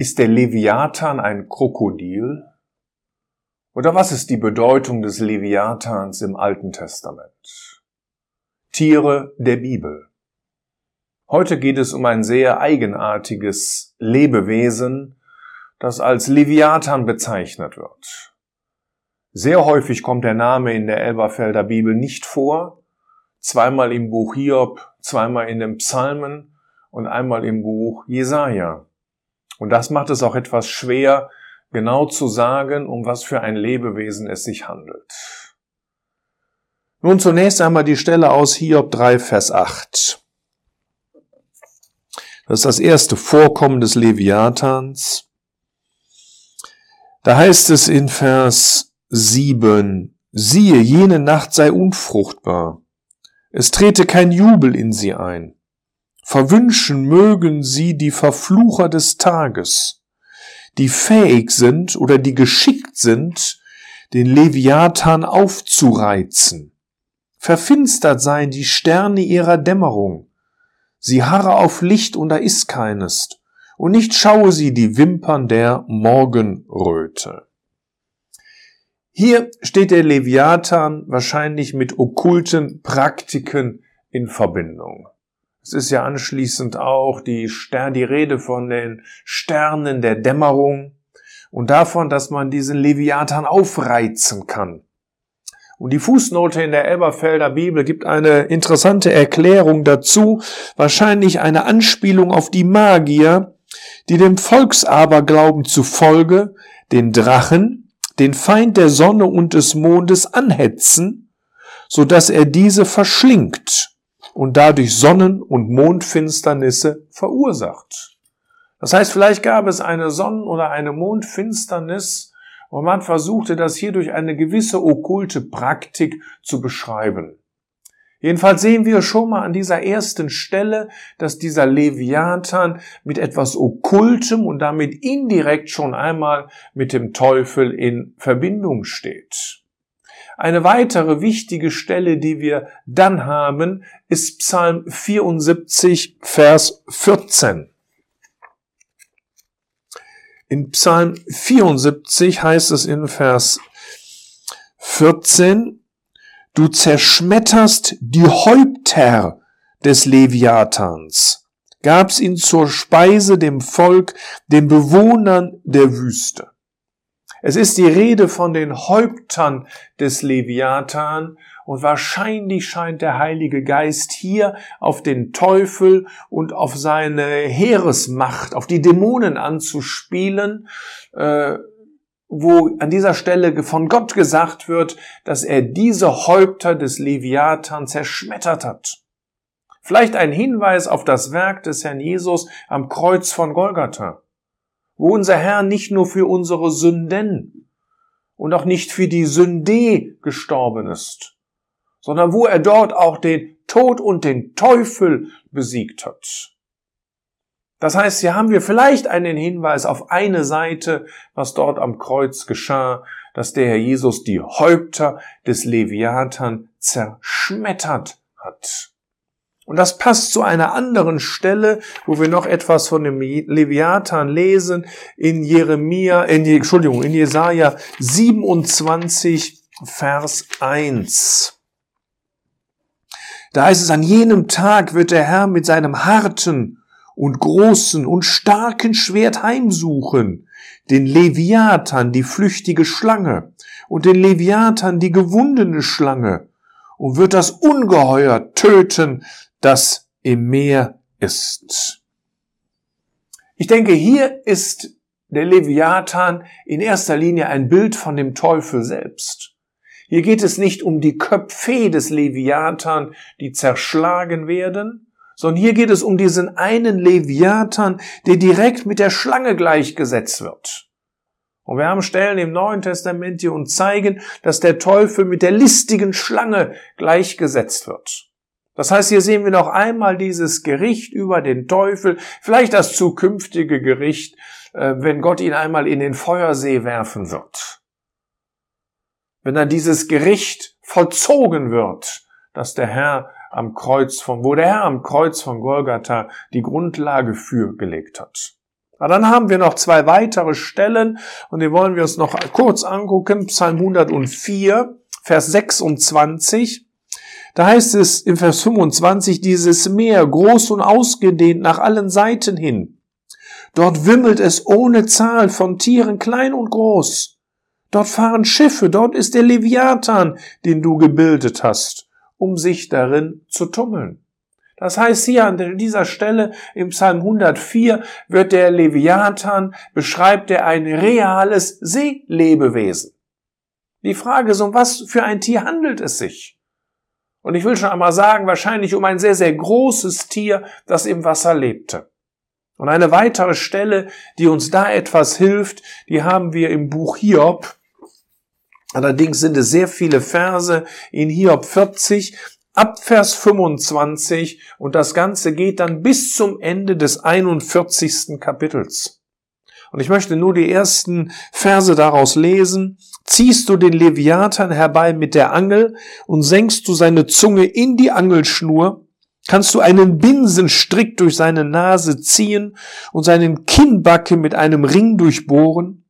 Ist der Leviathan ein Krokodil? Oder was ist die Bedeutung des Leviathans im Alten Testament? Tiere der Bibel. Heute geht es um ein sehr eigenartiges Lebewesen, das als Leviathan bezeichnet wird. Sehr häufig kommt der Name in der Elberfelder Bibel nicht vor, zweimal im Buch Hiob, zweimal in den Psalmen und einmal im Buch Jesaja. Und das macht es auch etwas schwer, genau zu sagen, um was für ein Lebewesen es sich handelt. Nun zunächst einmal die Stelle aus Hiob 3, Vers 8. Das ist das erste Vorkommen des Leviathans. Da heißt es in Vers 7, siehe, jene Nacht sei unfruchtbar. Es trete kein Jubel in sie ein. Verwünschen mögen sie die Verflucher des Tages, die fähig sind oder die geschickt sind, den Leviathan aufzureizen. Verfinstert seien die Sterne ihrer Dämmerung. Sie harre auf Licht und da ist keines. Und nicht schaue sie die Wimpern der Morgenröte. Hier steht der Leviathan wahrscheinlich mit okkulten Praktiken in Verbindung. Es ist ja anschließend auch die, Stern, die Rede von den Sternen der Dämmerung und davon, dass man diesen Leviathan aufreizen kann. Und die Fußnote in der Elberfelder Bibel gibt eine interessante Erklärung dazu, wahrscheinlich eine Anspielung auf die Magier, die dem Volksaberglauben zufolge den Drachen, den Feind der Sonne und des Mondes anhetzen, so dass er diese verschlingt und dadurch Sonnen- und Mondfinsternisse verursacht. Das heißt, vielleicht gab es eine Sonnen- oder eine Mondfinsternis und man versuchte das hier durch eine gewisse okkulte Praktik zu beschreiben. Jedenfalls sehen wir schon mal an dieser ersten Stelle, dass dieser Leviathan mit etwas Okkultem und damit indirekt schon einmal mit dem Teufel in Verbindung steht. Eine weitere wichtige Stelle, die wir dann haben, ist Psalm 74, Vers 14. In Psalm 74 heißt es in Vers 14, du zerschmetterst die Häupter des Leviathans, gab's ihn zur Speise dem Volk, den Bewohnern der Wüste. Es ist die Rede von den Häuptern des Leviathan und wahrscheinlich scheint der Heilige Geist hier auf den Teufel und auf seine Heeresmacht, auf die Dämonen anzuspielen, äh, wo an dieser Stelle von Gott gesagt wird, dass er diese Häupter des Leviathan zerschmettert hat. Vielleicht ein Hinweis auf das Werk des Herrn Jesus am Kreuz von Golgatha wo unser Herr nicht nur für unsere Sünden und auch nicht für die Sünde gestorben ist, sondern wo er dort auch den Tod und den Teufel besiegt hat. Das heißt, hier haben wir vielleicht einen Hinweis auf eine Seite, was dort am Kreuz geschah, dass der Herr Jesus die Häupter des Leviathan zerschmettert hat. Und das passt zu einer anderen Stelle, wo wir noch etwas von dem Leviathan lesen, in Jeremia, in, Entschuldigung, in Jesaja 27, Vers 1. Da heißt es, an jenem Tag wird der Herr mit seinem harten und großen und starken Schwert heimsuchen, den Leviathan, die flüchtige Schlange, und den Leviathan, die gewundene Schlange, und wird das Ungeheuer töten, das im Meer ist. Ich denke, hier ist der Leviathan in erster Linie ein Bild von dem Teufel selbst. Hier geht es nicht um die Köpfe des Leviathan, die zerschlagen werden, sondern hier geht es um diesen einen Leviathan, der direkt mit der Schlange gleichgesetzt wird. Und wir haben Stellen im Neuen Testament, die uns zeigen, dass der Teufel mit der listigen Schlange gleichgesetzt wird. Das heißt, hier sehen wir noch einmal dieses Gericht über den Teufel, vielleicht das zukünftige Gericht, äh, wenn Gott ihn einmal in den Feuersee werfen wird. Wenn dann dieses Gericht vollzogen wird, dass der Herr am Kreuz von, wo der Herr am Kreuz von Golgatha die Grundlage für gelegt hat. Aber dann haben wir noch zwei weitere Stellen und die wollen wir uns noch kurz angucken. Psalm 104, Vers 26. Da heißt es im Vers 25, dieses Meer, groß und ausgedehnt nach allen Seiten hin. Dort wimmelt es ohne Zahl von Tieren, klein und groß. Dort fahren Schiffe, dort ist der Leviathan, den du gebildet hast, um sich darin zu tummeln. Das heißt, hier an dieser Stelle im Psalm 104 wird der Leviathan, beschreibt er ein reales Seelebewesen. Die Frage ist, um was für ein Tier handelt es sich? Und ich will schon einmal sagen, wahrscheinlich um ein sehr, sehr großes Tier, das im Wasser lebte. Und eine weitere Stelle, die uns da etwas hilft, die haben wir im Buch Hiob. Allerdings sind es sehr viele Verse in Hiob 40, ab Vers 25 und das Ganze geht dann bis zum Ende des 41. Kapitels. Und ich möchte nur die ersten Verse daraus lesen. Ziehst du den Leviathan herbei mit der Angel und senkst du seine Zunge in die Angelschnur, kannst du einen Binsenstrick durch seine Nase ziehen und seinen Kinnbacke mit einem Ring durchbohren?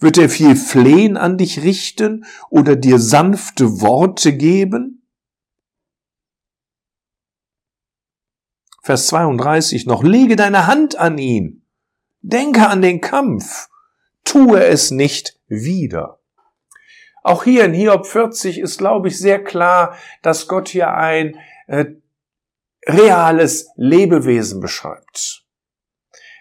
Wird er viel Flehen an dich richten oder dir sanfte Worte geben? Vers 32 noch, lege deine Hand an ihn, denke an den Kampf, tue es nicht wieder. Auch hier in Hiob 40 ist, glaube ich, sehr klar, dass Gott hier ein äh, reales Lebewesen beschreibt.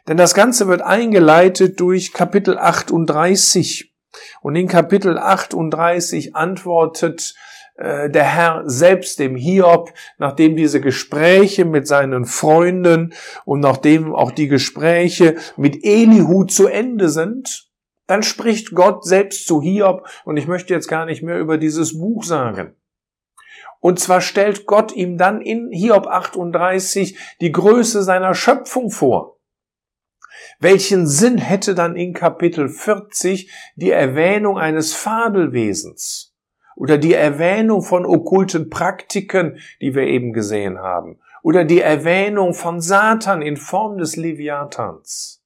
Denn das Ganze wird eingeleitet durch Kapitel 38. Und in Kapitel 38 antwortet der Herr selbst dem Hiob, nachdem diese Gespräche mit seinen Freunden und nachdem auch die Gespräche mit Elihu zu Ende sind, dann spricht Gott selbst zu Hiob und ich möchte jetzt gar nicht mehr über dieses Buch sagen. Und zwar stellt Gott ihm dann in Hiob 38 die Größe seiner Schöpfung vor. Welchen Sinn hätte dann in Kapitel 40 die Erwähnung eines Fabelwesens? Oder die Erwähnung von okkulten Praktiken, die wir eben gesehen haben, oder die Erwähnung von Satan in Form des Leviathans.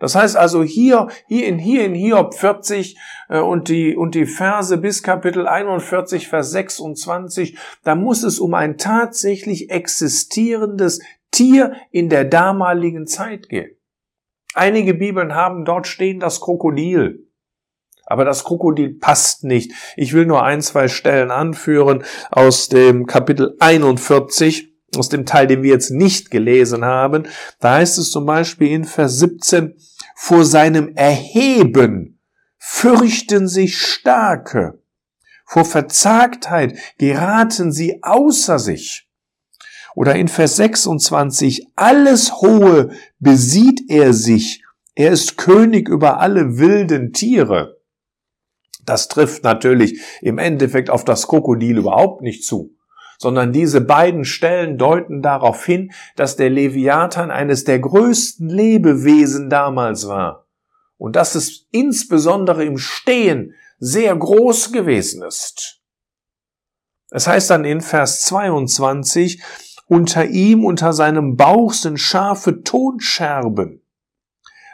Das heißt also hier, hier in, hier in Hiob 40 äh, und die, und die Verse bis Kapitel 41, Vers 26, da muss es um ein tatsächlich existierendes Tier in der damaligen Zeit gehen. Einige Bibeln haben dort stehen das Krokodil. Aber das Krokodil passt nicht. Ich will nur ein, zwei Stellen anführen aus dem Kapitel 41, aus dem Teil, den wir jetzt nicht gelesen haben. Da heißt es zum Beispiel in Vers 17, vor seinem Erheben fürchten sich Starke. Vor Verzagtheit geraten sie außer sich. Oder in Vers 26, alles Hohe besieht er sich. Er ist König über alle wilden Tiere. Das trifft natürlich im Endeffekt auf das Krokodil überhaupt nicht zu, sondern diese beiden Stellen deuten darauf hin, dass der Leviathan eines der größten Lebewesen damals war und dass es insbesondere im Stehen sehr groß gewesen ist. Es heißt dann in Vers 22, unter ihm, unter seinem Bauch sind scharfe Tonscherben.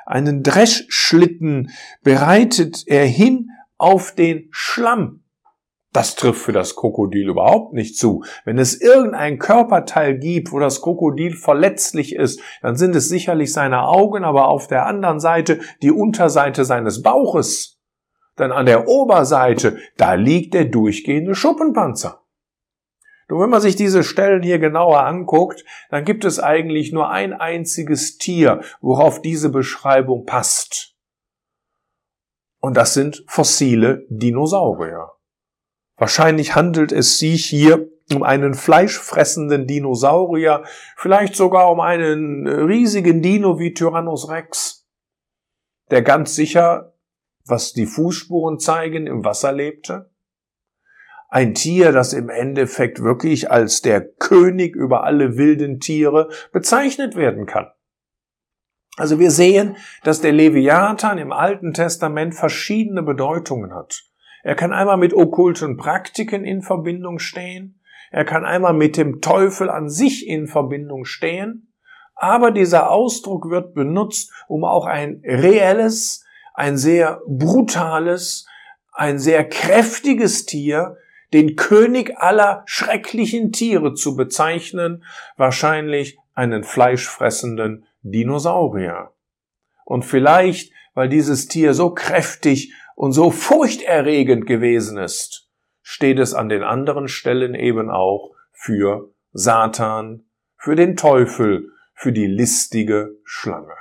Einen Dreschschlitten bereitet er hin auf den Schlamm. Das trifft für das Krokodil überhaupt nicht zu. Wenn es irgendein Körperteil gibt, wo das Krokodil verletzlich ist, dann sind es sicherlich seine Augen, aber auf der anderen Seite die Unterseite seines Bauches. Denn an der Oberseite, da liegt der durchgehende Schuppenpanzer. Nur wenn man sich diese Stellen hier genauer anguckt, dann gibt es eigentlich nur ein einziges Tier, worauf diese Beschreibung passt. Und das sind fossile Dinosaurier. Wahrscheinlich handelt es sich hier um einen fleischfressenden Dinosaurier, vielleicht sogar um einen riesigen Dino wie Tyrannos Rex, der ganz sicher, was die Fußspuren zeigen, im Wasser lebte. Ein Tier, das im Endeffekt wirklich als der König über alle wilden Tiere bezeichnet werden kann. Also wir sehen, dass der Leviathan im Alten Testament verschiedene Bedeutungen hat. Er kann einmal mit okkulten Praktiken in Verbindung stehen, er kann einmal mit dem Teufel an sich in Verbindung stehen, Aber dieser Ausdruck wird benutzt, um auch ein reelles, ein sehr brutales, ein sehr kräftiges Tier, den König aller schrecklichen Tiere zu bezeichnen, wahrscheinlich einen fleischfressenden Dinosaurier. Und vielleicht, weil dieses Tier so kräftig und so furchterregend gewesen ist, steht es an den anderen Stellen eben auch für Satan, für den Teufel, für die listige Schlange.